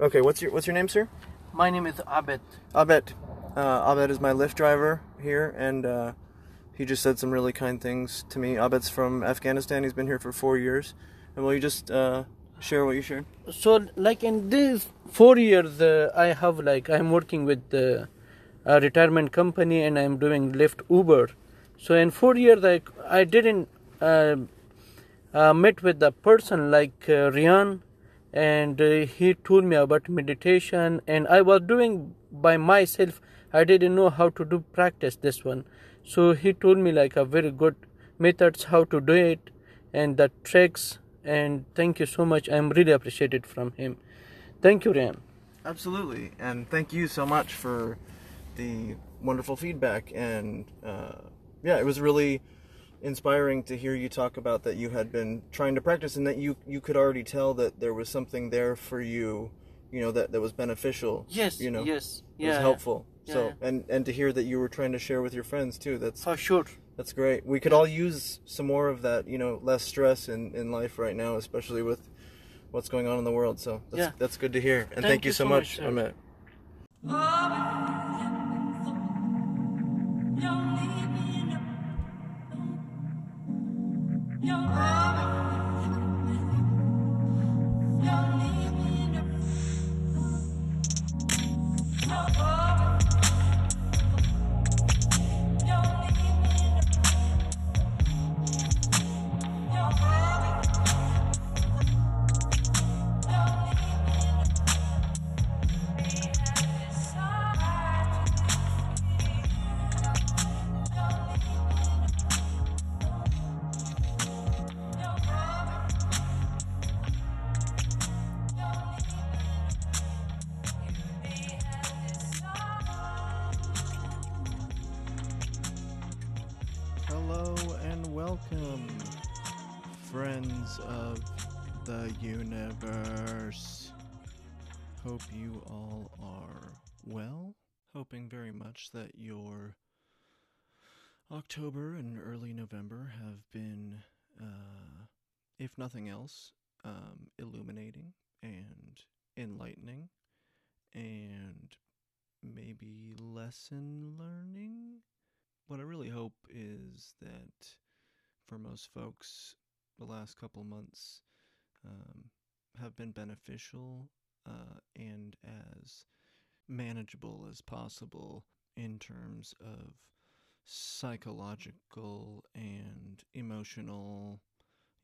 Okay, what's your what's your name, sir? My name is Abed. Abed. Uh, Abed is my Lyft driver here, and uh, he just said some really kind things to me. Abed's from Afghanistan. He's been here for four years. And will you just uh, share what you shared? So, like in these four years, uh, I have like I'm working with the a retirement company and I'm doing Lyft Uber. So in four years, I I didn't uh, uh, met with the person like uh, Rayn, and uh, he told me about meditation, and I was doing by myself. I didn't know how to do practice this one, so he told me like a very good methods how to do it and the tricks. And thank you so much. I'm really appreciated from him. Thank you, Rayn. Absolutely, and thank you so much for the wonderful feedback. And uh, yeah, it was really inspiring to hear you talk about that you had been trying to practice and that you you could already tell that there was something there for you, you know, that that was beneficial. Yes. you know, Yes. it was helpful. Yeah, so yeah. and and to hear that you were trying to share with your friends too. That's For sure. That's great. We could all use some more of that, you know, less stress in, in life right now, especially with what's going on in the world. So that's, Yeah. that's good to hear. And thank, Thank you you so so much, much, sir. Amit. Hello universe. Hope you all are well. Hoping very much that your October and early November have been, uh, if nothing else, um, illuminating and enlightening and maybe lesson learning what I really hope is that for most folks, the last couple months um, have been beneficial uh, and as manageable as possible in terms of psychological and emotional,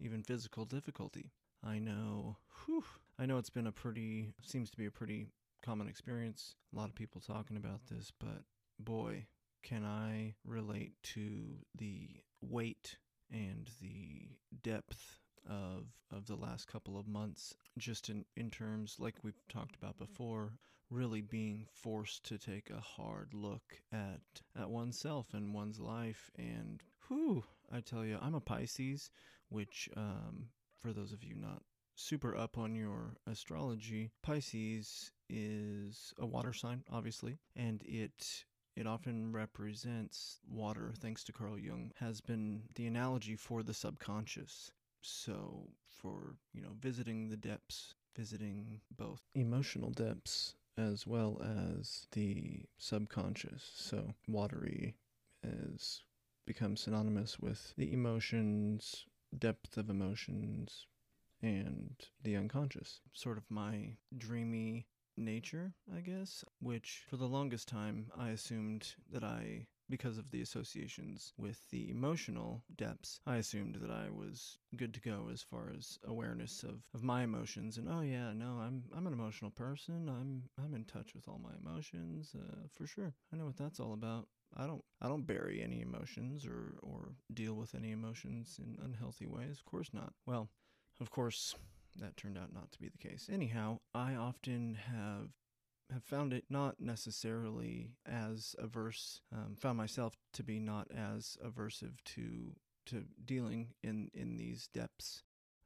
even physical difficulty. I know, whew, I know it's been a pretty, seems to be a pretty common experience. A lot of people talking about this, but boy, can I relate to the weight and the depth of of the last couple of months just in in terms like we've talked about before really being forced to take a hard look at at oneself and one's life and whew I tell you I'm a Pisces which um for those of you not super up on your astrology Pisces is a water sign obviously and it it often represents water, thanks to Carl Jung, has been the analogy for the subconscious. So, for, you know, visiting the depths, visiting both emotional depths as well as the subconscious. So, watery has become synonymous with the emotions, depth of emotions, and the unconscious. Sort of my dreamy nature, I guess, which for the longest time I assumed that I because of the associations with the emotional depths, I assumed that I was good to go as far as awareness of, of my emotions and oh yeah, no, I'm I'm an emotional person. I'm I'm in touch with all my emotions, uh, for sure. I know what that's all about. I don't I don't bury any emotions or or deal with any emotions in unhealthy ways. Of course not. Well, of course that turned out not to be the case. Anyhow, I often have have found it not necessarily as averse, um, found myself to be not as aversive to to dealing in in these depths,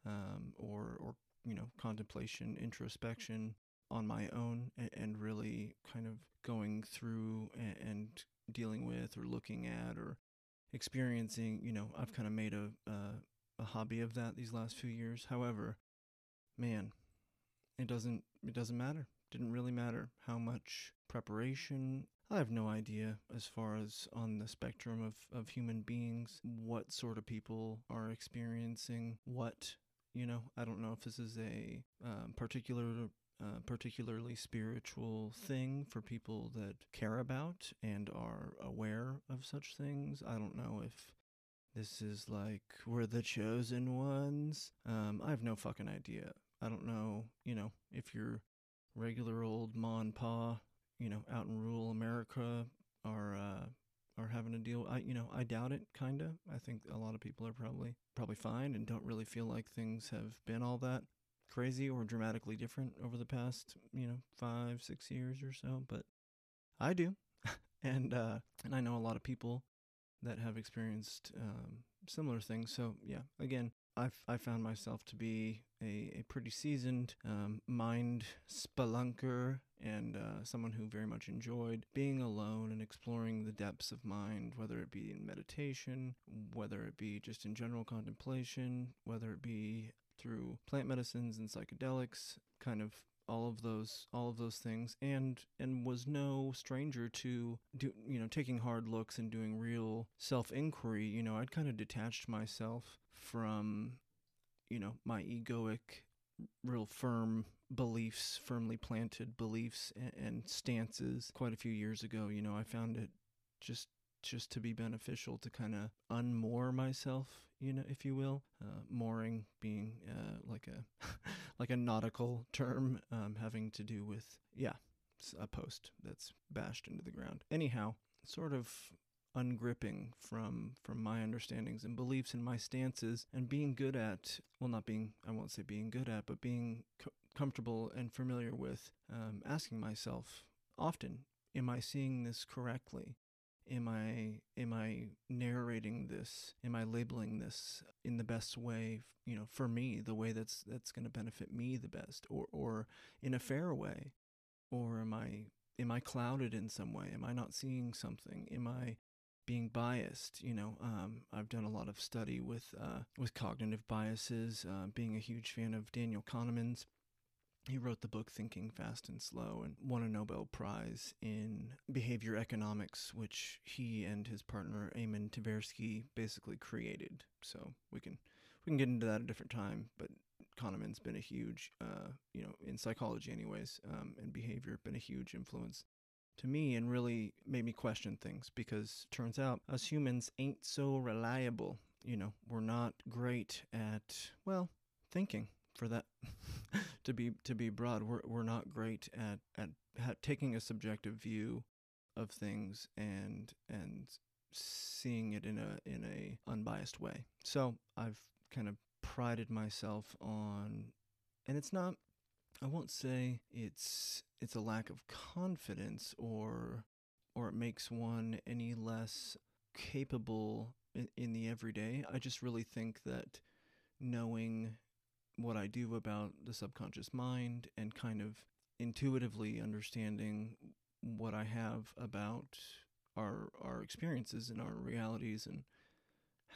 um, or or you know contemplation, introspection on my own, and, and really kind of going through and, and dealing with or looking at or experiencing. You know, I've kind of made a uh, a hobby of that these last few years. However, man, it doesn't it doesn't matter. Didn't really matter how much preparation. I have no idea as far as on the spectrum of, of human beings what sort of people are experiencing what. You know, I don't know if this is a um, particular uh, particularly spiritual thing for people that care about and are aware of such things. I don't know if this is like we're the chosen ones. Um, I have no fucking idea. I don't know, you know, if you're regular old ma and pa, you know, out in rural America are uh, are having to deal. I you know I doubt it. Kinda. I think a lot of people are probably probably fine and don't really feel like things have been all that crazy or dramatically different over the past you know five six years or so. But I do, and uh, and I know a lot of people that have experienced um, similar things. So yeah, again, I've I found myself to be a, a pretty seasoned um, mind spelunker and uh, someone who very much enjoyed being alone and exploring the depths of mind, whether it be in meditation, whether it be just in general contemplation, whether it be through plant medicines and psychedelics, kind of all of those all of those things and and was no stranger to do you know taking hard looks and doing real self inquiry you know i'd kind of detached myself from you know my egoic real firm beliefs firmly planted beliefs and, and stances quite a few years ago you know i found it just just to be beneficial to kind of unmoor myself, you know, if you will. Uh, mooring being uh, like a like a nautical term, um, having to do with yeah, a post that's bashed into the ground. Anyhow, sort of ungripping from from my understandings and beliefs and my stances and being good at well not being i won't say being good at but being co- comfortable and familiar with um, asking myself often am i seeing this correctly am i am i narrating this? Am i labeling this in the best way you know for me the way that's that's going to benefit me the best or or in a fair way? Or am i am i clouded in some way? Am i not seeing something? Am i being biased? You know um, i've done a lot of study with uh, with cognitive biases. Uh, being a huge fan of daniel kahneman's he wrote the book Thinking Fast and Slow and won a Nobel Prize in behavior economics, which he and his partner Amos Tversky basically created. So we can we can get into that at a different time. But Kahneman's been a huge, uh, you know, in psychology anyways, um, and behavior, been a huge influence to me and really made me question things because turns out us humans ain't so reliable. You know, we're not great at well thinking for that to be to be broad. We're we're not great at at ha- taking a subjective view of things and and seeing it in a in a unbiased way. So I've kind of prided myself on, and it's not. I won't say it's it's a lack of confidence or or it makes one any less capable in, in the everyday. I just really think that knowing what I do about the subconscious mind and kind of intuitively understanding what I have about our our experiences and our realities and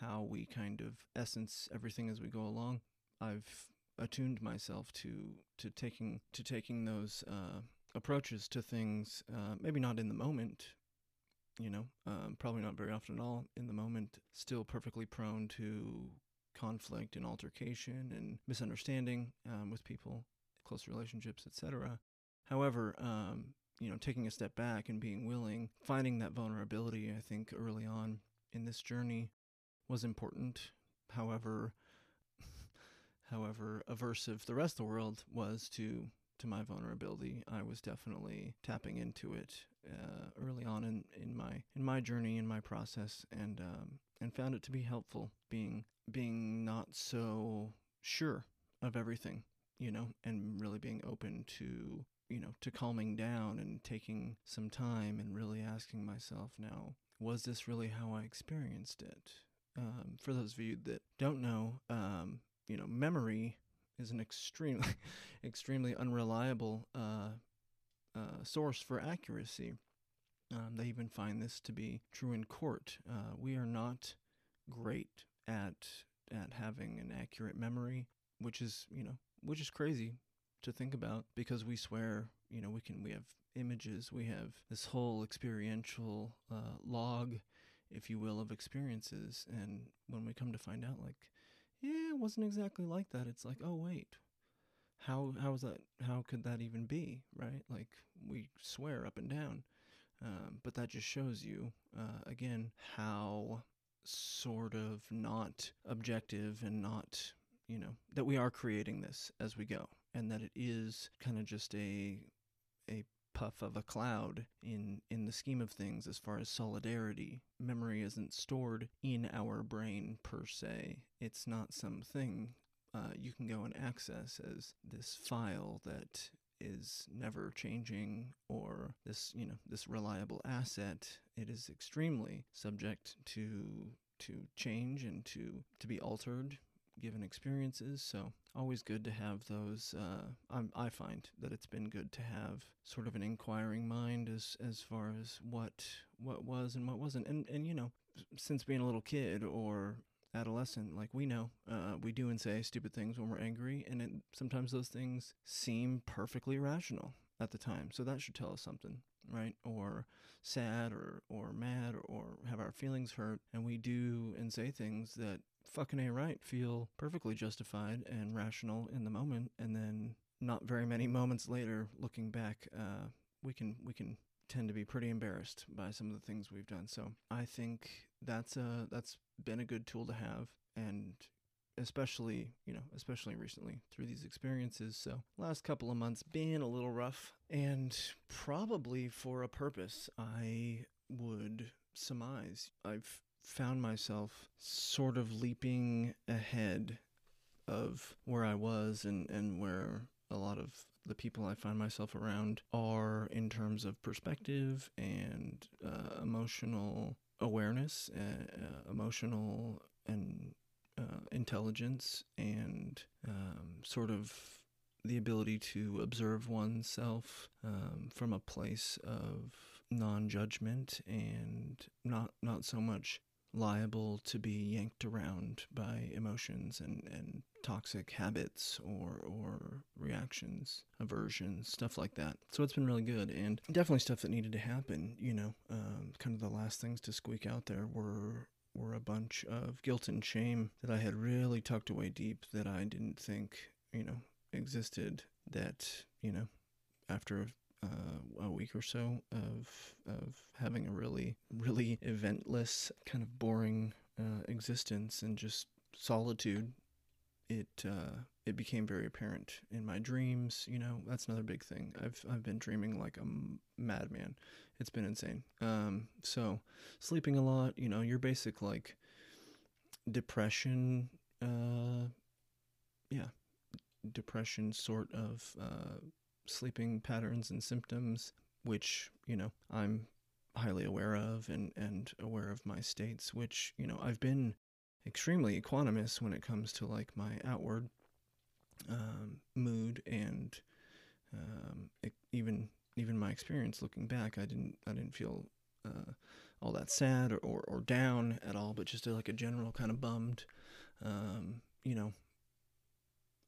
how we kind of essence everything as we go along. I've attuned myself to to taking to taking those uh, approaches to things. Uh, maybe not in the moment, you know, um, probably not very often at all in the moment. Still perfectly prone to conflict and altercation and misunderstanding um, with people, close relationships, etc. However, um, you know, taking a step back and being willing, finding that vulnerability, I think early on in this journey was important. However, however aversive the rest of the world was to to my vulnerability, I was definitely tapping into it uh, early on in, in my in my journey in my process, and um, and found it to be helpful being being not so sure of everything, you know, and really being open to, you know, to calming down and taking some time and really asking myself now, was this really how I experienced it? Um, for those of you that don't know, um, you know, memory is an extremely, extremely unreliable uh, uh, source for accuracy. Um, they even find this to be true in court. Uh, we are not great at at having an accurate memory, which is you know which is crazy to think about because we swear, you know, we can we have images, we have this whole experiential uh, log, if you will, of experiences, and when we come to find out, like, yeah, it wasn't exactly like that. It's like, oh wait, how how is that? How could that even be? Right? Like we swear up and down, um, but that just shows you uh, again how sort of not objective and not you know that we are creating this as we go and that it is kind of just a a puff of a cloud in in the scheme of things as far as solidarity. Memory isn't stored in our brain per se. It's not something uh, you can go and access as this file that is never changing or this you know this reliable asset it is extremely subject to to change and to to be altered given experiences. So always good to have those uh, i find that it's been good to have sort of an inquiring mind as as far as what what was and what wasn't. And and you know since being a little kid or adolescent, like we know, uh, we do and say stupid things when we're angry, and it, sometimes those things seem perfectly rational at the time. So that should tell us something, right? Or sad, or or mad, or, or have our feelings hurt, and we do and say things that fucking ain't right, feel perfectly justified and rational in the moment, and then not very many moments later, looking back, uh, we can we can tend to be pretty embarrassed by some of the things we've done. So I think that's a that's been a good tool to have and especially you know especially recently through these experiences. So last couple of months been a little rough and probably for a purpose i would surmise i've found myself sort of leaping ahead of where i was and and where a lot of the people I find myself around are in terms of perspective and uh, emotional awareness, uh, uh, emotional and uh, intelligence, and um, sort of the ability to observe oneself um, from a place of non-judgment and not not so much liable to be yanked around by emotions and, and toxic habits or or reactions, aversions, stuff like that. So it's been really good and definitely stuff that needed to happen. You know, um, kind of the last things to squeak out there were were a bunch of guilt and shame that I had really tucked away deep that I didn't think you know existed. That you know after uh, a week or so of of having a really really eventless kind of boring uh, existence and just solitude it uh, it became very apparent in my dreams. You know, that's another big thing. I've I've been dreaming like a madman. It's been insane. Um, so sleeping a lot. You know, your basic like depression. Uh, yeah, depression sort of uh, sleeping patterns and symptoms, which you know I'm highly aware of and and aware of my states, which you know I've been extremely equanimous when it comes to like my outward um, mood and um, even even my experience looking back, I didn't I didn't feel uh, all that sad or, or, or, down at all, but just like a general kind of bummed. Um, you know,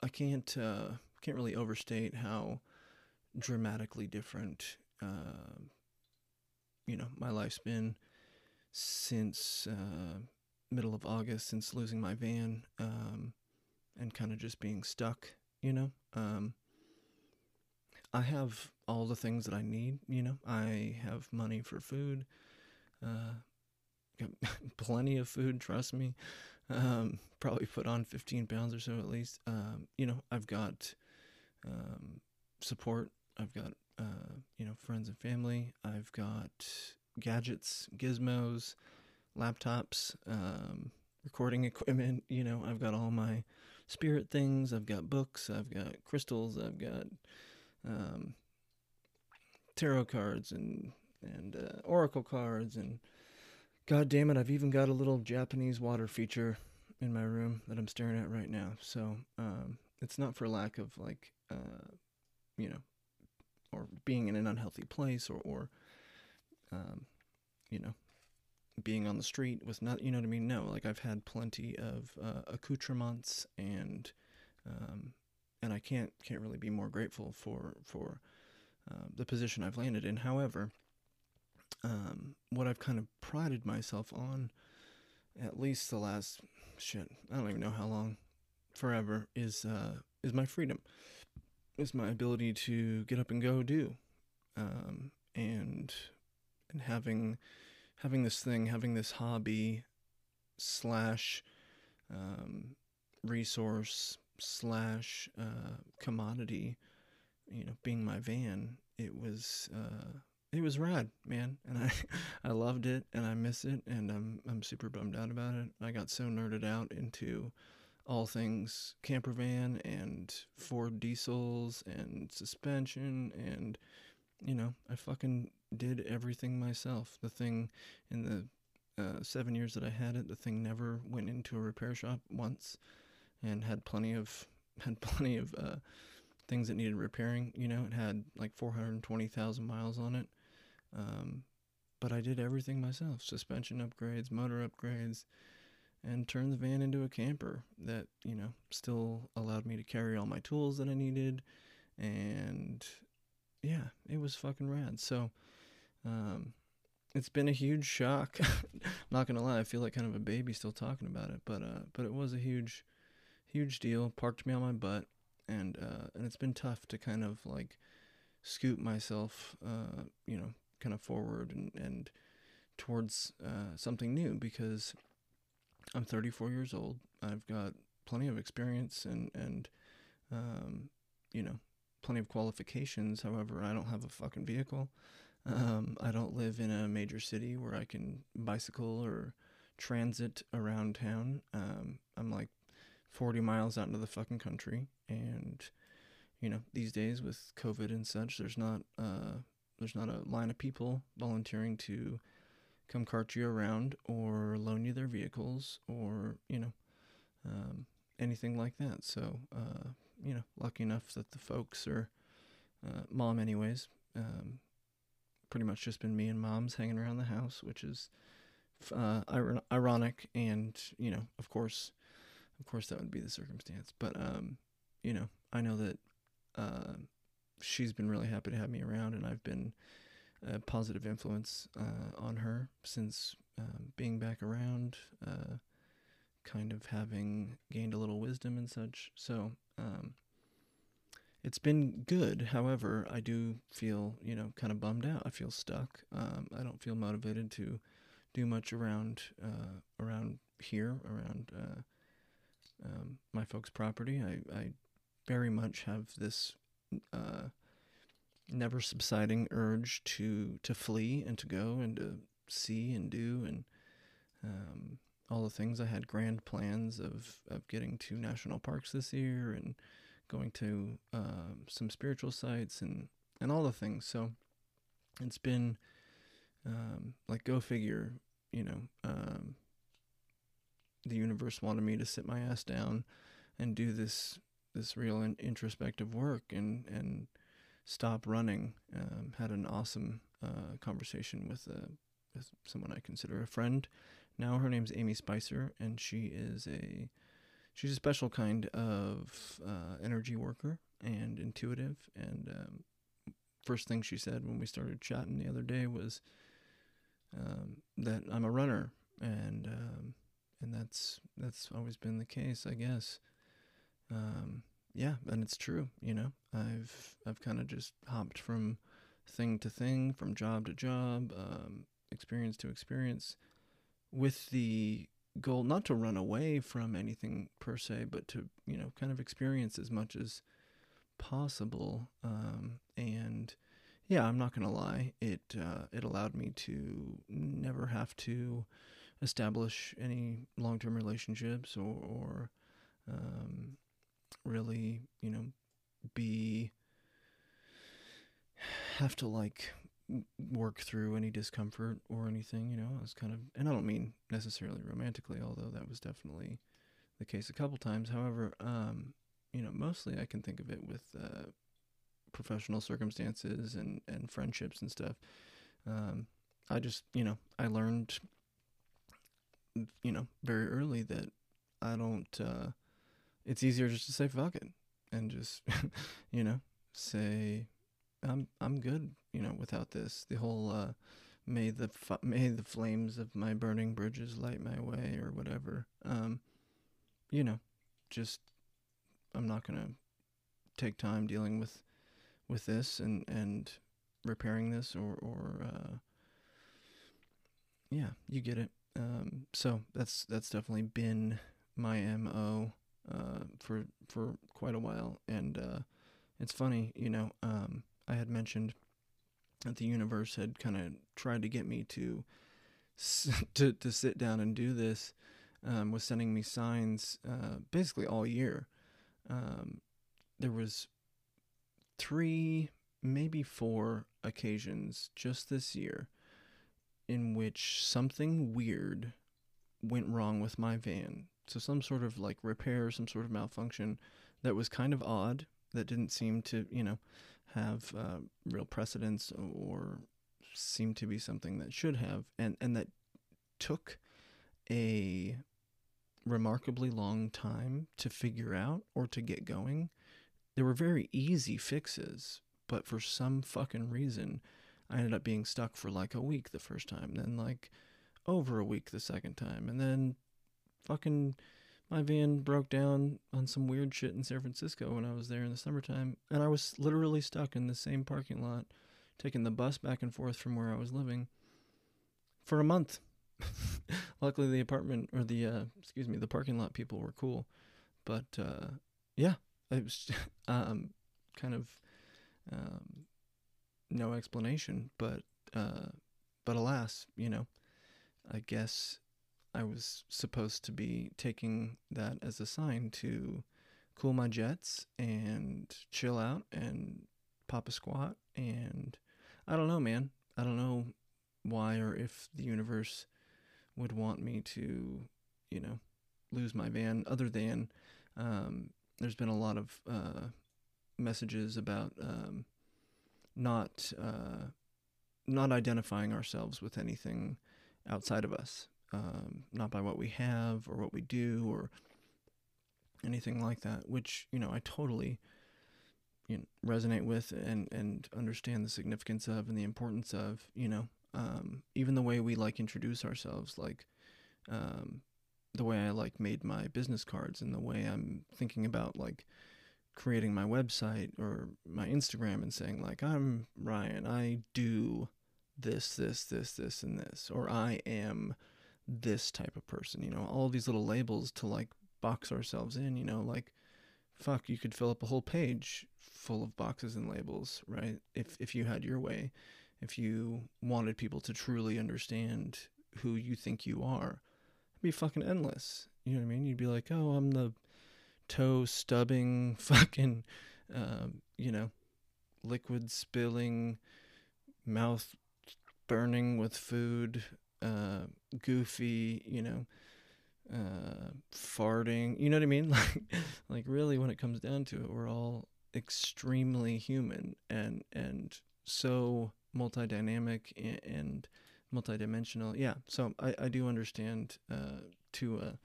I can't uh, can't really overstate how dramatically different uh, you know my life's been since uh, middle of August since losing my van um, and kind of just being stuck, you know. Um, I have all the things that I need, you know. I have money for food, uh, plenty of food, trust me. Um, probably put on 15 pounds or so at least. Um, you know, I've got um, support. I've got, uh, you know, friends and family. I've got gadgets, gizmos laptops, um, recording equipment. You know, I've got all my spirit things. I've got books. I've got crystals. I've got um, tarot cards and and uh, oracle cards and god damn it, I've even got a little Japanese water feature in my room that I'm staring at right now. So um, it's not for lack of like uh, you know or being in an unhealthy place or or um, you know being on the street with not you know what I mean no like I've had plenty of uh, accoutrements and um, and I can't can't really be more grateful for for uh, the position I've landed in. However, um, what I've kind of prided myself on, at least the last shit, I don't even know how long, forever, is uh, is my freedom, is my ability to get up and go do, um, and and having having this thing, having this hobby slash um, resource slash uh, commodity, you know, being my van, it was uh, it was rad, man, and I I loved it and I miss it, and I'm I'm super bummed out about it. I got so nerded out into all things camper van and Ford diesels and suspension and you know I fucking did everything myself. The thing in the uh, seven years that I had it, the thing never went into a repair shop once, and had plenty of had plenty of uh, things that needed repairing. You know, it had like four hundred twenty thousand miles on it. Um, but I did everything myself: suspension upgrades, motor upgrades, and turned the van into a camper that you know still allowed me to carry all my tools that I needed, and yeah, it was fucking rad. So um, it's been a huge shock. Not gonna lie, I feel like kind of a baby still talking about it, but uh, but it was a huge, huge deal. Parked me on my butt, and uh, and it's been tough to kind of like scoot myself, uh, you know, kind of forward and and towards uh, something new because I'm 34 years old. I've got plenty of experience and and um, you know plenty of qualifications. However, I don't have a fucking vehicle. Um, I don't live in a major city where I can bicycle or transit around town. Um, I'm like 40 miles out into the fucking country, and you know these days with COVID and such, there's not uh, there's not a line of people volunteering to come cart you around or loan you their vehicles or you know um, anything like that. So uh, you know, lucky enough that the folks are uh, mom, anyways. Um, pretty much just been me and mom's hanging around the house, which is uh, ironic, and you know, of course, of course, that would be the circumstance. But um, you know, I know that uh, she's been really happy to have me around, and I've been a positive influence uh, on her since um, being back around, uh, kind of having gained a little wisdom and such. So um, it's been good. However, I do feel, you know, kind of bummed out. I feel stuck. Um, I don't feel motivated to do much around uh, around here, around uh, um, my folks' property. I, I very much have this uh, never subsiding urge to to flee and to go and to see and do and um, all the things. I had grand plans of, of getting to national parks this year and going to uh, some spiritual sites and, and all the things. So it's been um, like, go figure, you know, um, the universe wanted me to sit my ass down and do this this real in- introspective work and and stop running. Um, had an awesome uh, conversation with, uh, with someone I consider a friend now her name's Amy Spicer, and she is a she's a special kind of uh, energy worker and intuitive. And um, first thing she said when we started chatting the other day was um, that I'm a runner, and um, and that's that's always been the case, I guess. Um, yeah, and it's true. You know, I've I've kind of just hopped from thing to thing, from job to job, um, experience to experience with the goal not to run away from anything per se, but to you know kind of experience as much as possible. Um, and yeah, I'm not gonna lie, it uh, it allowed me to never have to establish any long term relationships or, or um, really you know be have to like work through any discomfort or anything, you know. I was kind of, and I don't mean necessarily romantically, although that was definitely the case a couple times. However, um, you know, mostly I can think of it with uh, professional circumstances and, and friendships and stuff. Um, I just, you know, I learned, you know, very early that I don't, uh, it's easier just to say fuck it. and just you know say I'm I'm good you know without this. The whole uh may the f- may the flames of my burning bridges light my way or whatever. Um you know just I'm not to take time dealing with with this and and repairing this or or uh yeah you get it. Um so that's that's definitely been my mo uh for for quite a while and uh it's funny you know um i had mentioned that the universe had kind of tried to get me to to to sit down and do this um was sending me signs uh basically all year um there was three, maybe four occasions just this year in which something weird went wrong with my van. So some sort of like repair, some sort of malfunction that was kind of odd, that didn't seem to, you know, have uh, real precedence or seem to be something that should have, and and that took a remarkably long time to figure out or to get going. There were very easy fixes, but for some fucking reason, I ended up being stuck for like a week the first time, then like over a week the second time, and then fucking my van broke down on some weird shit in San Francisco when I was there in the summertime, and I was literally stuck in the same parking lot, taking the bus back and forth from where I was living for a month. Luckily, the apartment or the uh, excuse me, the parking lot people were cool, but uh, yeah, it was um, kind of um, no explanation, but uh, but alas, you know, I guess I was supposed to be taking that as a sign to cool my jets and chill out and pop a squat and I don't know, man. I don't know why or if the universe would want me to, you know, lose my van other than um, there's been a lot of uh, messages about um, not uh, not identifying ourselves with anything outside of us, um, not by what we have or what we do or anything like that. Which you know I totally you know, resonate with and and understand the significance of and the importance of. You know, um, even the way we like introduce ourselves, like um, the way I like made my business cards and the way I'm thinking about like creating my website or my Instagram and saying like I'm Rayn, I do this, this, this, this, and this, or I am this type of person. You know, all these little labels to like box ourselves in. You know, like fuck, you could fill up a whole page full of boxes and labels, right? If if you had your way, if you wanted people to truly understand who you think you are be fucking endless. You know what I mean? You'd be like, oh, I'm the toe stubbing, fucking, uh, you know, liquid spilling, mouth burning with food, uh, goofy, you know, uh, farting. You know what I mean? Like, like really, when it comes down to it, we're all extremely human and and so multidynamic and, and multidimensional. Yeah, so I, I do understand uh, to a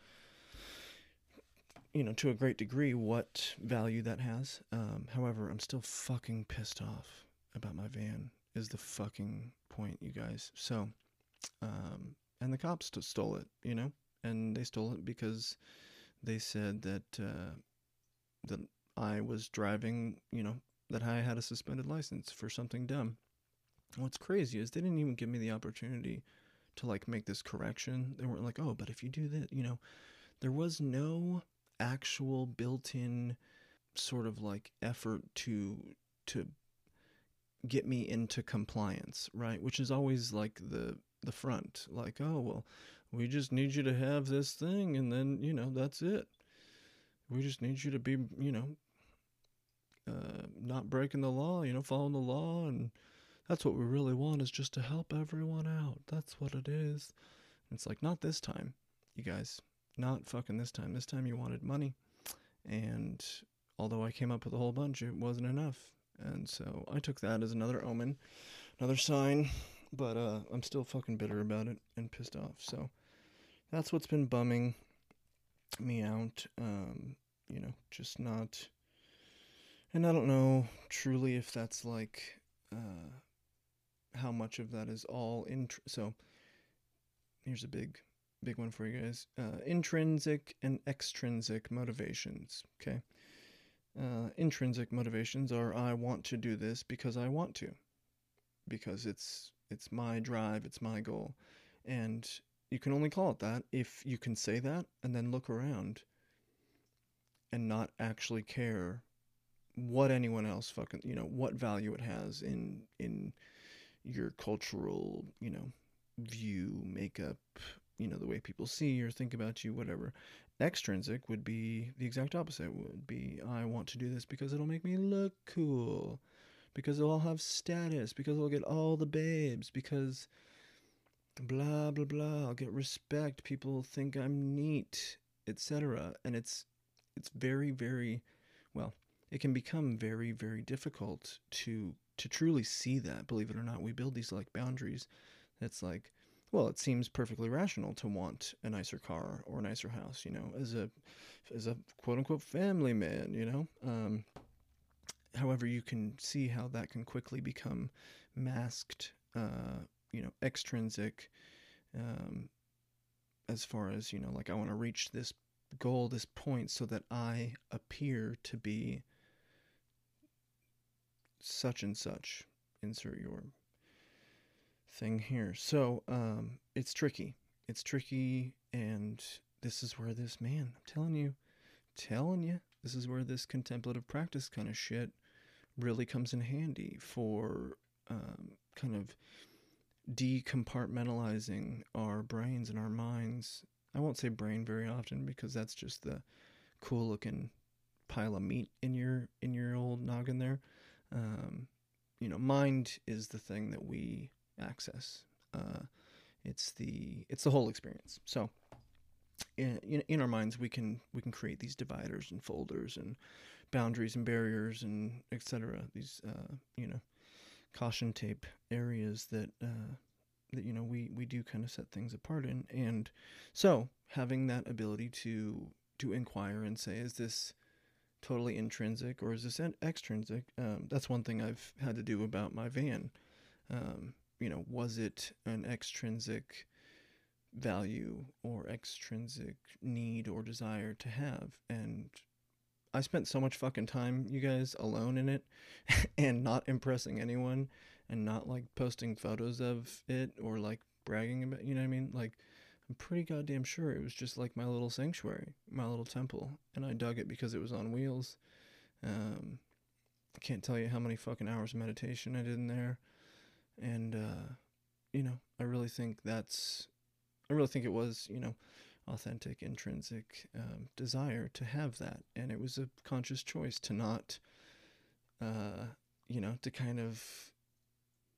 you know to a great degree what value that has. Um, however, I'm still fucking pissed off about my van. Is the fucking point, you guys? So, um, and the cops st- stole it, you know, and they stole it because they said that uh, that I was driving, you know, that I had a suspended license for something dumb. What's crazy is they didn't even give me the opportunity to like make this correction. They weren't like, oh, but if you do that, you know, there was no actual built-in sort of like effort to to get me into compliance, right? Which is always like the the front, like, oh well, we just need you to have this thing, and then you know that's it. We just need you to be, you know, uh, not breaking the law, you know, following the law, and that's what we really want is just to help everyone out. That's what it is. it's like, not this time, you guys. Not fucking this time. This time you wanted money. And although I came up with a whole bunch, it wasn't enough. And so I took that as another omen, another sign. But uh, I'm still fucking bitter about it and pissed off. So that's what's been bumming me out. Um, you know, just not And I don't know truly if that's like uh, how much of that is all in. So here's a big, big one for you guys: uh, intrinsic and extrinsic motivations. Okay, uh, intrinsic motivations are I want to do this because I want to, because it's it's my drive, it's my goal, and you can only call it that if you can say that and then look around and not actually care what anyone else fucking you know what value it has in in your cultural you know view makeup you know the way people see or think about you whatever. Extrinsic would be the exact opposite. Would be i want to do this because it'll make me look cool because it'll have status because i'll get all the babes because blah blah blah. I'll get respect. People think i'm neat etc and it's it's very very well it can become very very difficult to to truly see that believe it or not. We build these like boundaries. That's like well it seems perfectly rational to want a nicer car or a nicer house you know as a as a quote unquote family man you know? Um however you can see how that can quickly become masked uh you know extrinsic um as far as you know like i want to reach this goal this point so that i appear to be such and such. Insert your thing here. So um, it's tricky. It's tricky, and this is where this man, I'm telling you, telling you, this is where this contemplative practice kind of shit really comes in handy for um, kind of decompartmentalizing our brains and our minds. I won't say brain very often because that's just the cool looking pile of meat in your in your old noggin there. Um, you know, mind is the thing that we access. Uh, it's the it's the whole experience. So in, in, our minds, we can we can create these dividers and folders and boundaries and barriers and etc. These uh, you know caution tape areas that uh, that you know we we do kind of set things apart in. And so having that ability to to inquire and say, is this totally intrinsic or is this extrinsic? Um, that's one thing I've had to do about my van. Um, you know, was it an extrinsic value or extrinsic need or desire to have? And I spent so much fucking time, you guys, alone in it and not impressing anyone and not like posting photos of it or like bragging about, you know what I mean? Like, I'm pretty goddamn sure it was just like my little sanctuary, my little temple, and I dug it because it was on wheels. Um, I can't tell you how many fucking hours of meditation I did in there, and uh, you know, I really think that's, I really think it was, you know, authentic, intrinsic um, desire to have that, and it was a conscious choice to not, uh, you know, to kind of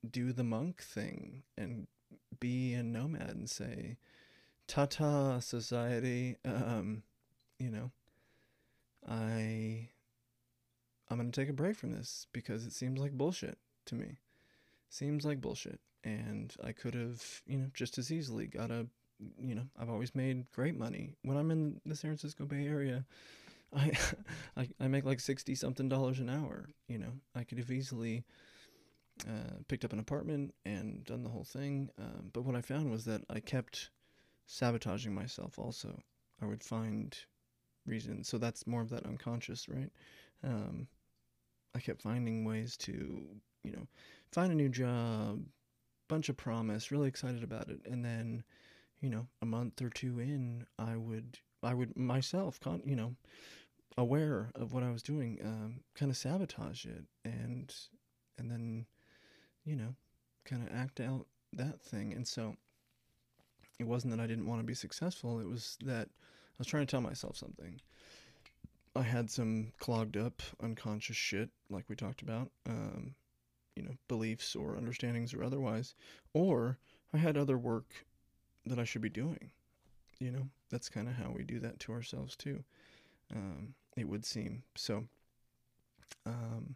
do the monk thing and be a nomad and say, ta-ta society um you know i i'm gonna take a break from this because it seems like bullshit to me. Seems like bullshit. And i could have you know just as easily got a you know i've always made great money when i'm in the san francisco bay area i i, I make like 60 something dollars an hour you know i could have easily uh, picked up an apartment and done the whole thing um, but what i found was that i kept sabotaging myself also. I would find reasons. So that's more of that unconscious, right? Um, I kept finding ways to, you know, find a new job, bunch of promise, really excited about it, and then, you know, a month or two in, I would, I would myself, con- you know, aware of what I was doing, um, kind of sabotage it, and, and then, you know, kind of act out that thing, and so it wasn't that I didn't want to be successful, it was that I was trying to tell myself something. I had some clogged up unconscious shit, like we talked about, um, you know, beliefs or understandings or otherwise, or I had other work that I should be doing. You know, that's kind of how we do that to ourselves too. Um, it would seem so. Um,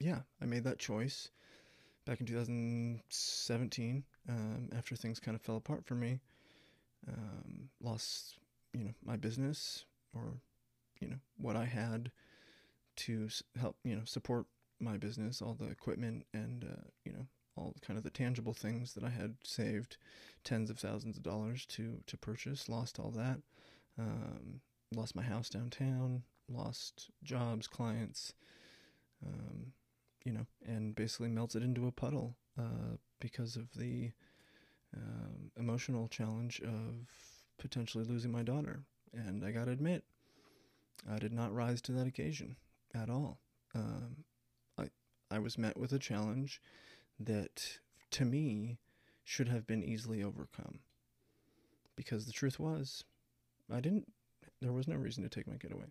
yeah, I made that choice back in 2017 um, after things kind of fell apart for me um, lost, you know, my business or, you know, what I had to help you know support my business, all the equipment and uh, you know all kind of the tangible things that I had saved tens of thousands of dollars to to purchase. Lost all that. Um, lost my house downtown. Lost jobs, clients. Um, you know, and basically melted into a puddle uh, because of the um, emotional challenge of potentially losing my daughter. And I gotta admit, I did not rise to that occasion at all. Um, I I was met with a challenge that, to me, should have been easily overcome. Because the truth was, I didn't. There was no reason to take my kid away,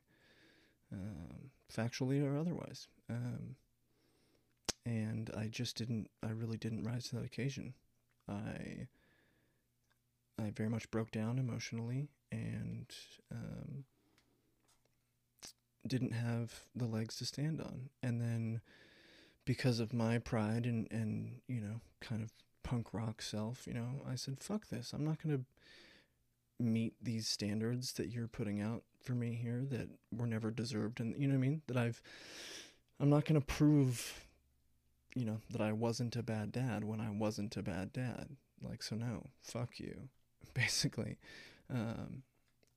um, factually or otherwise. Um, and I just didn't. I really didn't rise to that occasion. I. I very much broke down emotionally and um, didn't have the legs to stand on. And then, because of my pride and, and you know, kind of punk rock self, you know, I said, fuck this. I'm not going to meet these standards that you're putting out for me here that were never deserved. And, you know what I mean? That I've, I'm not going to prove, you know, that I wasn't a bad dad when I wasn't a bad dad. Like, so no, fuck you, basically. Um,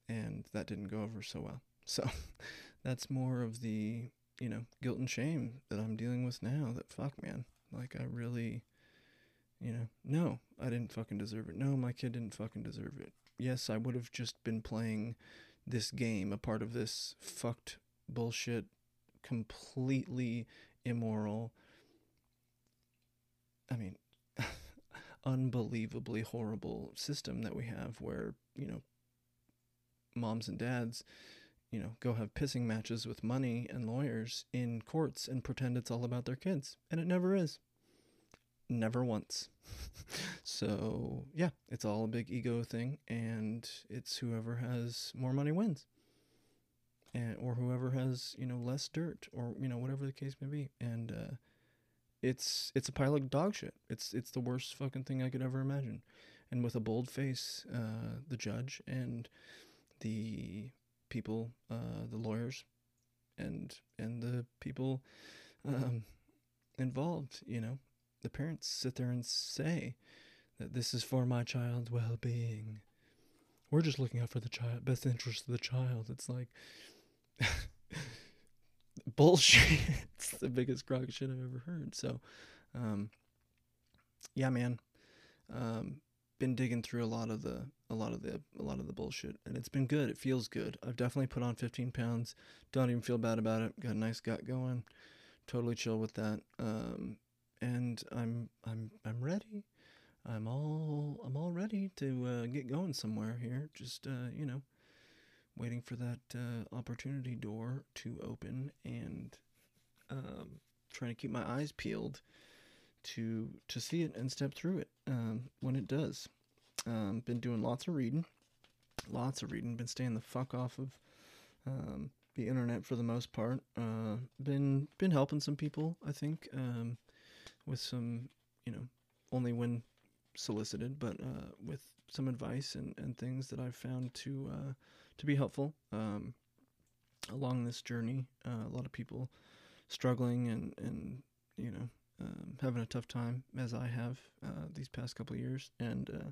and that didn't go over so well. So that's more of the, you know, guilt and shame that I'm dealing with now that fuck man. Like I really you know, no, I didn't fucking deserve it. No, my kid didn't fucking deserve it. Yes, I would have just been playing this game, a part of this fucked bullshit, completely immoral. I mean, unbelievably horrible system that we have where, you know, moms and dads, you know, go have pissing matches with money and lawyers in courts and pretend it's all about their kids. And it never is. Never once. so, yeah, it's all a big ego thing. And it's whoever has more money wins. And, or whoever has, you know, less dirt or, you know, whatever the case may be. And, uh, it's it's a pile of dog shit. It's it's the worst fucking thing I could ever imagine. And with a bold face, uh, the judge and the people, uh, the lawyers, and and the people um, involved. You know, the parents sit there and say that this is for my child's well-being. We're just looking out for the child, best interest of the child. It's like bullshit. it's the biggest crock shit I've ever heard. So, um, yeah, man. Um, been digging through a lot of the a lot of the a lot of the bullshit and it's been good. It feels good. I've definitely put on 15 pounds. Don't even feel bad about it. Got a nice gut going. Totally chill with that. Um and i'm i'm i'm ready. I'm all i'm all ready to uh, get going somewhere here. Just uh you know waiting for that uh, opportunity door to open and um trying to keep my eyes peeled to to see it and step through it um, when it does. Um, been doing lots of reading, lots of reading. Been staying the fuck off of um, the internet for the most part. Uh, been been helping some people, I think, um, with some you know only when solicited, but uh, with some advice and, and things that I've found to uh, to be helpful um, along this journey. Uh, a lot of people struggling and and you know um, having a tough time as I have uh, these past couple of years, and uh,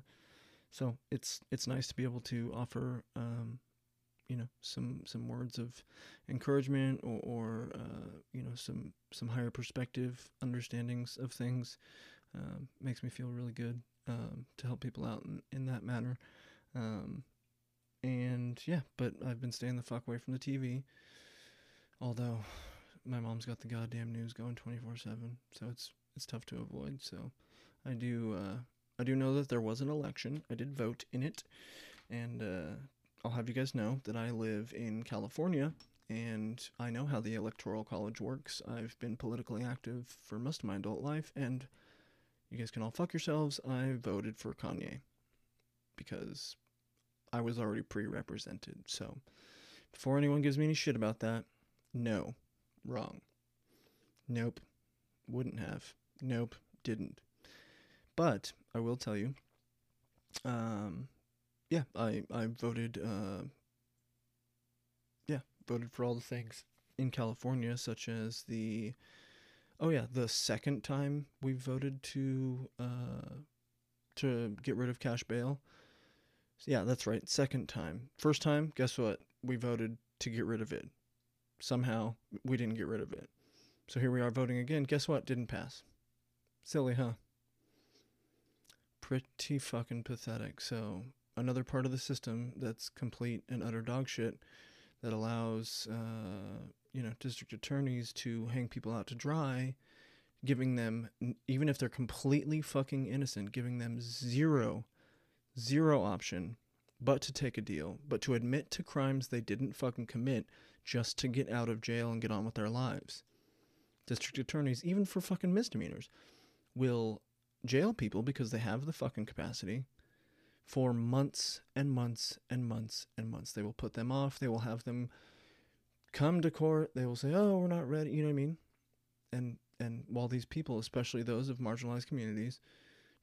so it's it's nice to be able to offer um, you know some some words of encouragement or, or uh, you know some some higher perspective understandings of things. Um, makes me feel really good um, to help people out in, in that manner. Um, and yeah, but I've been staying the fuck away from the TV. Although my mom's got the goddamn news going 24/7, so it's it's tough to avoid. So I do uh, I do know that there was an election. I did vote in it, and uh, I'll have you guys know that I live in California, and I know how the electoral college works. I've been politically active for most of my adult life, and you guys can all fuck yourselves. I voted for Kanye because I was already pre-represented. So before anyone gives me any shit about that, no. Wrong. Nope. Wouldn't have. Nope. Didn't. But I will tell you. Um, yeah, I I voted. Uh, yeah, voted for all the things. in California, such as the oh yeah, the second time we voted to uh, to get rid of cash bail. So Yeah, that's right. Second time. First time, guess what? We voted to get rid of it. Somehow we didn't get rid of it. So here we are voting again. Guess what? Didn't pass. Silly, huh? Pretty fucking pathetic. So another part of the system that's complete and utter dog shit that allows uh, you know district attorneys to hang people out to dry giving them even if they're completely fucking innocent giving them zero zero option but to take a deal but to admit to crimes they didn't fucking commit just to get out of jail and get on with their lives district attorneys even for fucking misdemeanors will jail people because they have the fucking capacity for months and months and months and months. They will put them off. They will have them come to court. They will say, "Oh, we're not ready." You know what I mean? And and while these people, especially those of marginalized communities,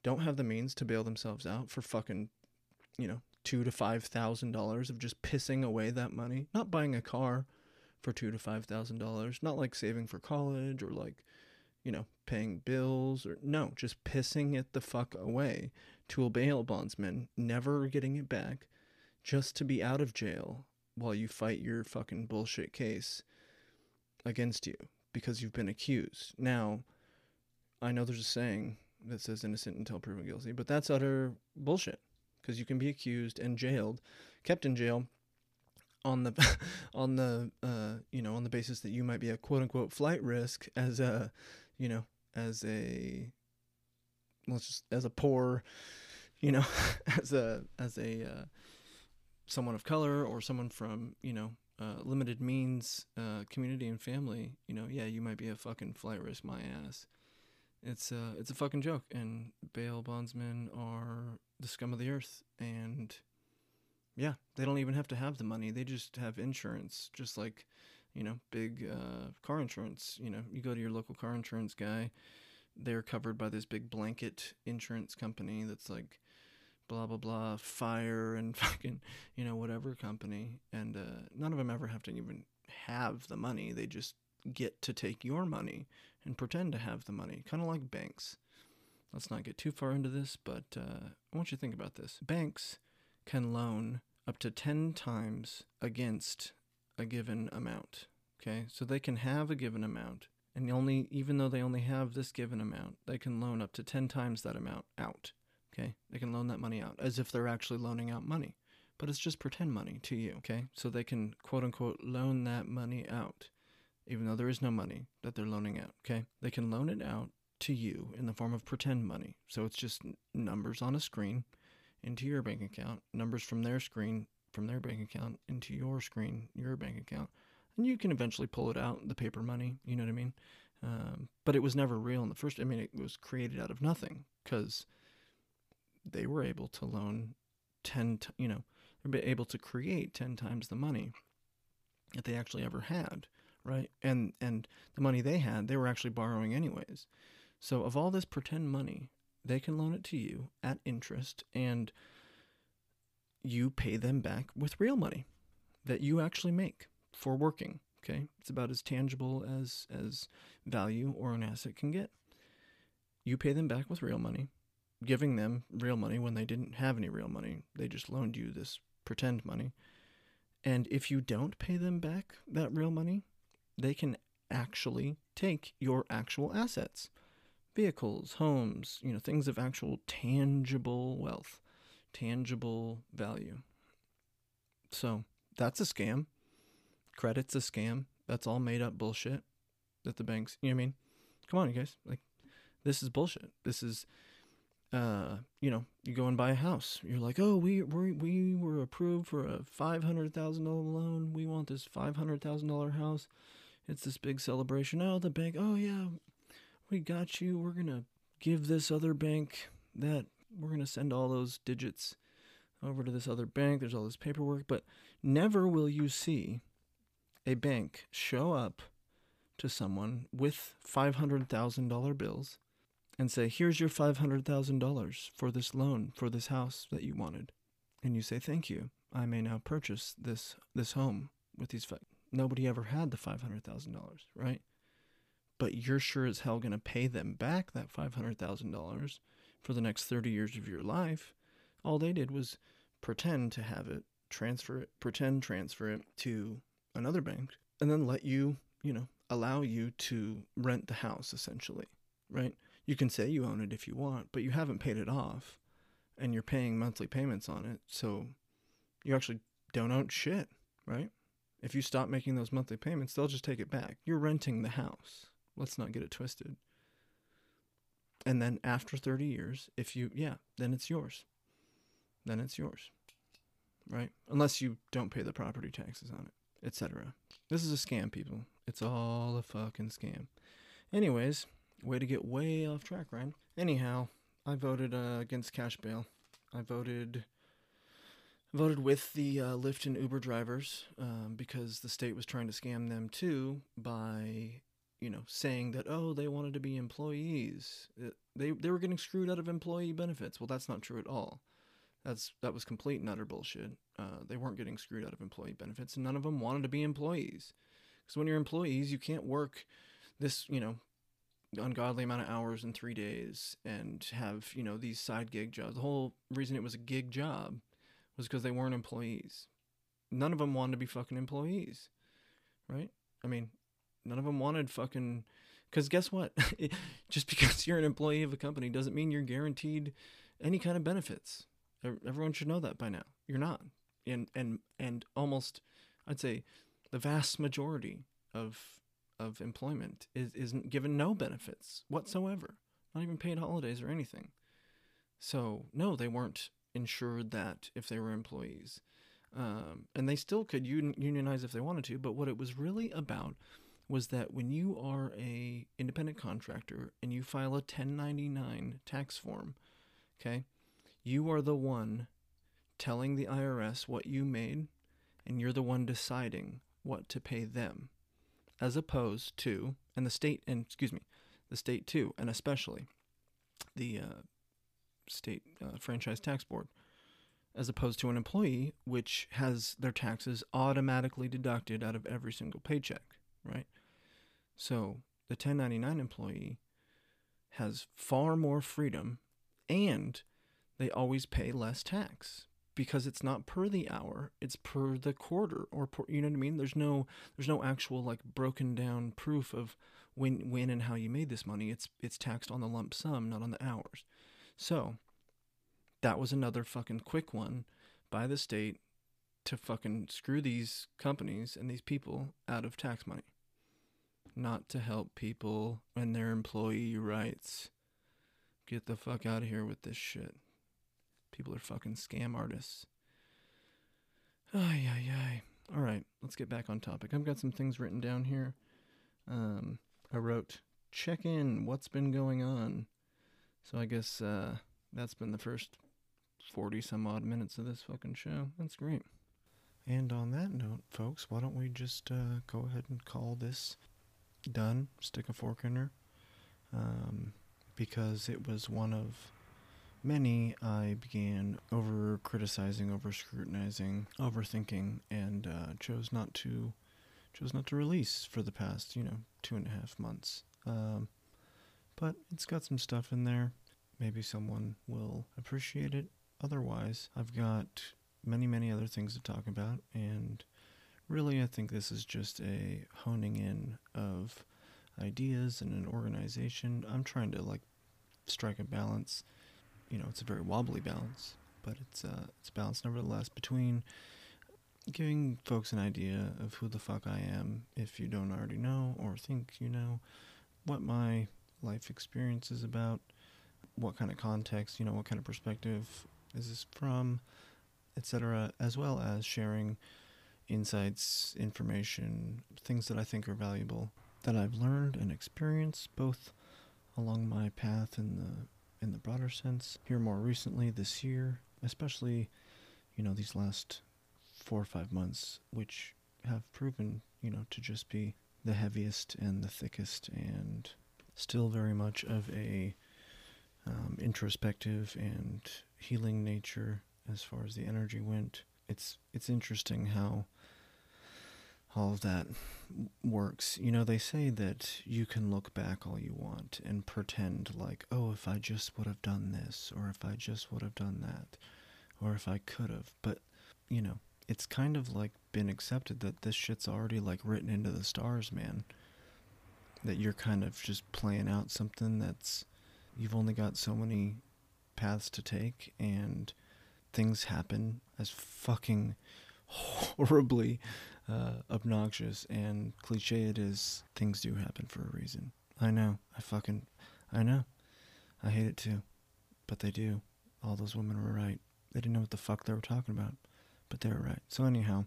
don't have the means to bail themselves out for fucking, you know, two to five thousand dollars of just pissing away that money, not buying a car for two to five thousand dollars, not like saving for college or like, you know, paying bills or no, just pissing it the fuck away to a bail bondsman, never getting it back, just to be out of jail while you fight your fucking bullshit case against you because you've been accused. Now, I know there's a saying that says innocent until proven guilty, but that's utter bullshit because you can be accused and jailed, kept in jail on the on the uh, you know on the basis that you might be a quote unquote flight risk as a you know as a let's just as a poor, you know, as a as a uh, someone of color or someone from you know uh, limited means uh, community and family, you know, yeah, you might be a fucking flight risk my ass. It's uh it's a fucking joke, and bail bondsmen are the scum of the earth, and yeah, they don't even have to have the money; they just have insurance, just like you know, big uh, car insurance. You know, you go to your local car insurance guy they're covered by this big blanket insurance company that's like blah blah blah fire and fucking you know whatever company and uh, none of them ever have to even have the money. They just get to take your money and pretend to have the money kind of like banks let's not get too far into this but uh, i want you to think about this banks can loan up to 10 times against a given amount okay so they can have a given amount and only even though they only have this given amount, they can loan up to 10 times that amount out. Okay? They can loan that money out as if they're actually loaning out money. But it's just pretend money to you, okay? So they can quote unquote loan that money out even though there is no money that they're loaning out, okay? They can loan it out to you in the form of pretend money. So it's just numbers on a screen into your bank account, numbers from their screen from their bank account into your screen, your bank account and you can eventually pull it out, the paper money, you know what I mean? Um, but it was never real in the first. I mean, it was created out of nothing because they were able to loan ten, t- you know, they're able to create ten times the money that they actually ever had, right? And and the money they had, they were actually borrowing anyways. So of all this pretend money, they can loan it to you at interest, and you pay them back with real money that you actually make for working. Okay, it's about as tangible as as value or an asset can get. You pay them back with real money, giving them real money when they didn't have any real money. They just loaned you this pretend money. And if you don't pay them back that real money, they can actually take your actual assets vehicles, homes, you know, things of actual tangible wealth, tangible value. So that's a scam credit's a scam. That's all made up bullshit that the banks, you know what I mean? Come on, you guys. Like, this is bullshit. This is, uh, you know, you go and buy a house. You're like, oh, we we we were approved for a five hundred thousand dollar loan. We want this five hundred thousand dollar house. It's this big celebration. Oh, the bank. Oh yeah, we got you. We're gonna give this other bank that. We're gonna send all those digits over to this other bank. There's all this paperwork, but never will you see a bank show up to someone with $500,000 bills and say, Here's your $500,000 for this loan for this house that you wanted. And you say, Thank you. I may now purchase this, this home with these. Fi-. Nobody ever had the $500,000, right? But you're sure as hell going to pay them back that $500,000 for the next 30 years of your life. All they did was pretend to have it, transfer it, pretend transfer it to another bank, and then let you, you know, allow you to rent the house essentially, right? You can say you own it if you want, but you haven't paid it off and you're paying monthly payments on it. So you actually don't own shit, right? If you stop making those monthly payments, they'll just take it back. You're renting the house. Let's not get it twisted. And then after 30 years, if you, yeah, then it's yours. Then it's yours, right? Unless you don't pay the property taxes on it, etc. This is a scam, people. It's all a fucking scam. Anyways, way to get way off track, Rayn. Anyhow, I voted uh, against cash bail. I voted voted with the uh, Lyft and Uber drivers um, because the state was trying to scam them too by you know saying that oh they wanted to be employees they they were getting screwed out of employee benefits. Well, that's not true at all. That's that was complete and utter bullshit. Uh, they weren't getting screwed out of employee benefits, and none of them wanted to be employees. Because when you're employees, you can't work this you know ungodly amount of hours in three days and have you know these side gig jobs. The whole reason it was a gig job was because they weren't employees. None of them wanted to be fucking employees, right? I mean, none of them wanted fucking. Because guess what? Just because you're an employee of a company doesn't mean you're guaranteed any kind of benefits. Everyone should know that by now. You're not, and and and almost, I'd say, the vast majority of of employment is isn't given no benefits whatsoever, not even paid holidays or anything. So no, they weren't insured that if they were employees, um, and they still could un- unionize if they wanted to. But what it was really about was that when you are a independent contractor and you file a 1099 tax form, okay, you are the one telling the IRS what you made, and you're the one deciding what to pay them, as opposed to, and the state, and excuse me, the state too, and especially the uh, state uh, franchise tax board, as opposed to an employee, which has their taxes automatically deducted out of every single paycheck, right? So the 1099 employee has far more freedom and they always pay less tax because it's not per the hour it's per the quarter or per, you know what i mean? There's no there's no actual like broken down proof of when when and how you made this money. It's it's taxed on the lump sum not on the hours. So that was another fucking quick one by the state to fucking screw these companies and these people out of tax money not to help people and their employee rights get the fuck out of here with this shit People are fucking scam artists. Ay, ay, ay. All right, let's get back on topic. I've got some things written down here. Um, I wrote, check in, what's been going on? So I guess uh, that's been the first 40 some odd minutes of this fucking show. That's great. And on that note, folks, why don't we just uh, go ahead and call this done? Stick a fork in her. Um, because it was one of many, I began over criticizing, over scrutinizing, overthinking, and uh, chose not to chose not to release for the past, you know, two and a half months. Um, but it's got some stuff in there. Maybe someone will appreciate it. Otherwise, I've got many, many other things to talk about, and really, I think this is just a honing in of ideas and an organization. I'm trying to like strike a balance you know, it's a very wobbly balance, but it's uh, it's balanced nevertheless between giving folks an idea of who the fuck I am if you don't already know or think you know, what my life experience is about, what kind of context, you know, what kind of perspective is this from, etc., as well as sharing insights, information, things that I think are valuable that I've learned and experienced both along my path in the in the broader sense here more recently this year, especially, you know, these last four or five months, which have proven, you know, to just be the heaviest and the thickest and still very much of a um, introspective and healing nature as far as the energy went. It's it's interesting how all of that works. You know, they say that you can look back all you want and pretend like, oh, if I just would have done this, or if I just would have done that, or if I could have. But, you know, it's kind of like been accepted that this shit's already like written into the stars, man. That you're kind of just playing out something that's you've only got so many paths to take and things happen as fucking horribly uh, obnoxious and cliche it is, things do happen for a reason. I know. I fucking. I know. I hate it too. But they do. All those women were right. They didn't know what the fuck they were talking about. But they were right. So, anyhow,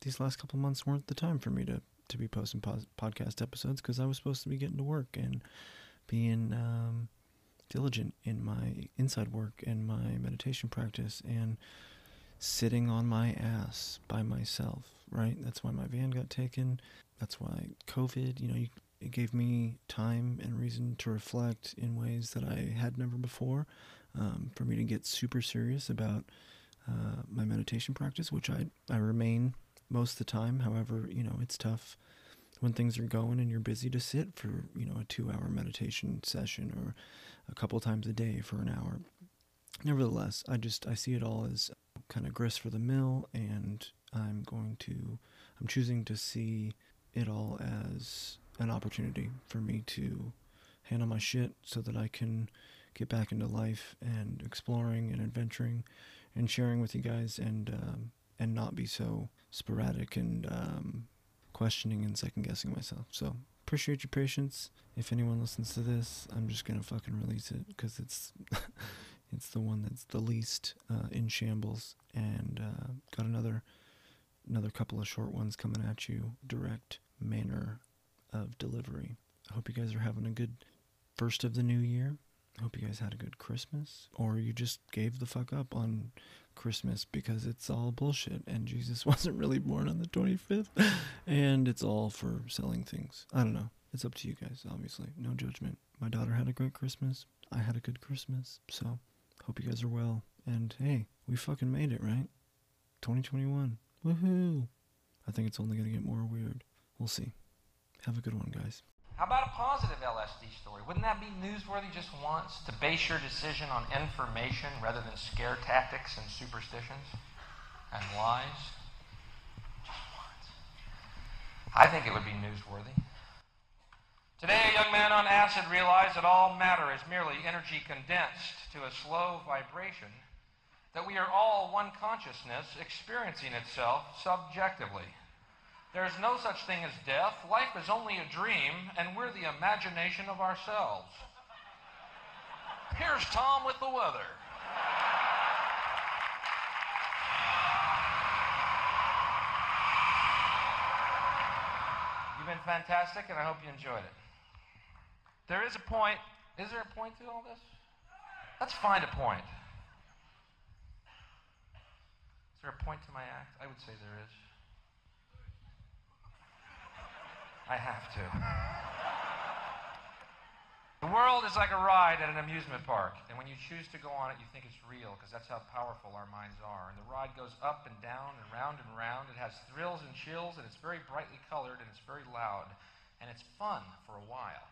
these last couple months weren't the time for me to, to be posting pos- podcast episodes because I was supposed to be getting to work and being um, diligent in my inside work and my meditation practice and sitting on my ass by myself, right? That's why my van got taken. That's why COVID, you know, it gave me time and reason to reflect in ways that I had never before. Um, for me to get super serious about uh, my meditation practice, which I, I remain most of the time. However, you know, it's tough when things are going and you're busy to sit for, you know, a two hour meditation session or a couple times a day for an hour. Nevertheless, I just, I see it all as kind of grist for the mill, and I'm going to, I'm choosing to see it all as an opportunity for me to handle my shit so that I can get back into life and exploring and adventuring and sharing with you guys and um, and not be so sporadic and um, questioning and second guessing myself. So appreciate your patience. If anyone listens to this, I'm just gonna fucking release it because it's It's the one that's the least uh, in shambles, and uh, got another another couple of short ones coming at you, direct manner of delivery. I hope you guys are having a good first of the new year. I hope you guys had a good Christmas, or you just gave the fuck up on Christmas because it's all bullshit and Jesus wasn't really born on the 25th, and it's all for selling things. I don't know. It's up to you guys, obviously. No judgment. My daughter had a great Christmas. I had a good Christmas. So Hope you guys are well. And hey, we fucking made it, right? 2021. Woohoo! I think it's only going to get more weird. We'll see. Have a good one, guys. How about a positive LSD story? Wouldn't that be newsworthy just once to base your decision on information rather than scare tactics and superstitions and lies? Just once. I think it would be newsworthy. Today, a young man on acid realized that all matter is merely energy condensed to a slow vibration, that we are all one consciousness experiencing itself subjectively. There is no such thing as death. Life is only a dream, and we're the imagination of ourselves. Here's Tom with the weather. You've been fantastic, and I hope you enjoyed it. There is a point. Is there a point to all this? Let's find a point. Is there a point to my act? I would say there is. I have to. The world is like a ride at an amusement park, and when you choose to go on it, you think it's real because that's how powerful our minds are. And the ride goes up and down and round and round. It has thrills and chills, and it's very brightly colored and it's very loud, and it's fun for a while.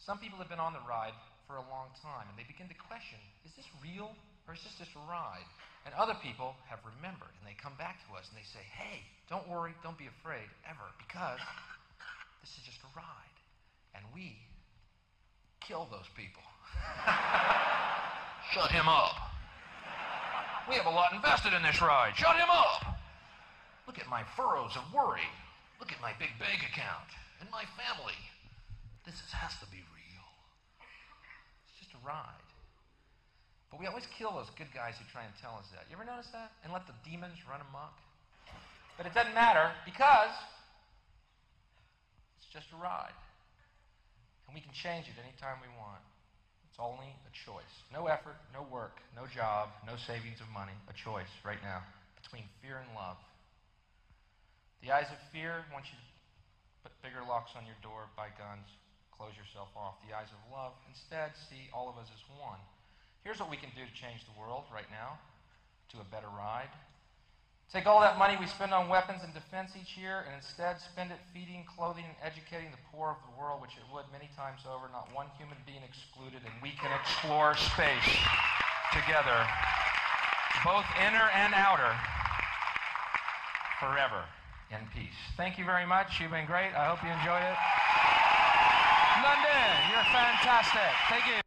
Some people have been on the ride for a long time and they begin to question is this real or is this just a ride? And other people have remembered and they come back to us and they say, hey, don't worry, don't be afraid ever because this is just a ride. And we kill those people. Shut him up. We have a lot invested in this ride. Shut him up. Look at my furrows of worry. Look at my big bank account and my family. This has to be real. Ride. But we always kill those good guys who try and tell us that. You ever notice that? And let the demons run amok? But it doesn't matter because it's just a ride. And we can change it anytime we want. It's only a choice. No effort, no work, no job, no savings of money. A choice right now between fear and love. The eyes of fear want you to put bigger locks on your door, buy guns, close yourself off. The eyes of love, instead, see all of us as one. Here's what we can do to change the world right now to a better ride. Take all that money we spend on weapons and defense each year and instead spend it feeding, clothing, and educating the poor of the world, which it would many times over, not one human being excluded, and we can explore space together, both inner and outer, forever in peace. Thank you very much. You've been great. I hope you enjoyed it. London, you're fantastic. Thank you.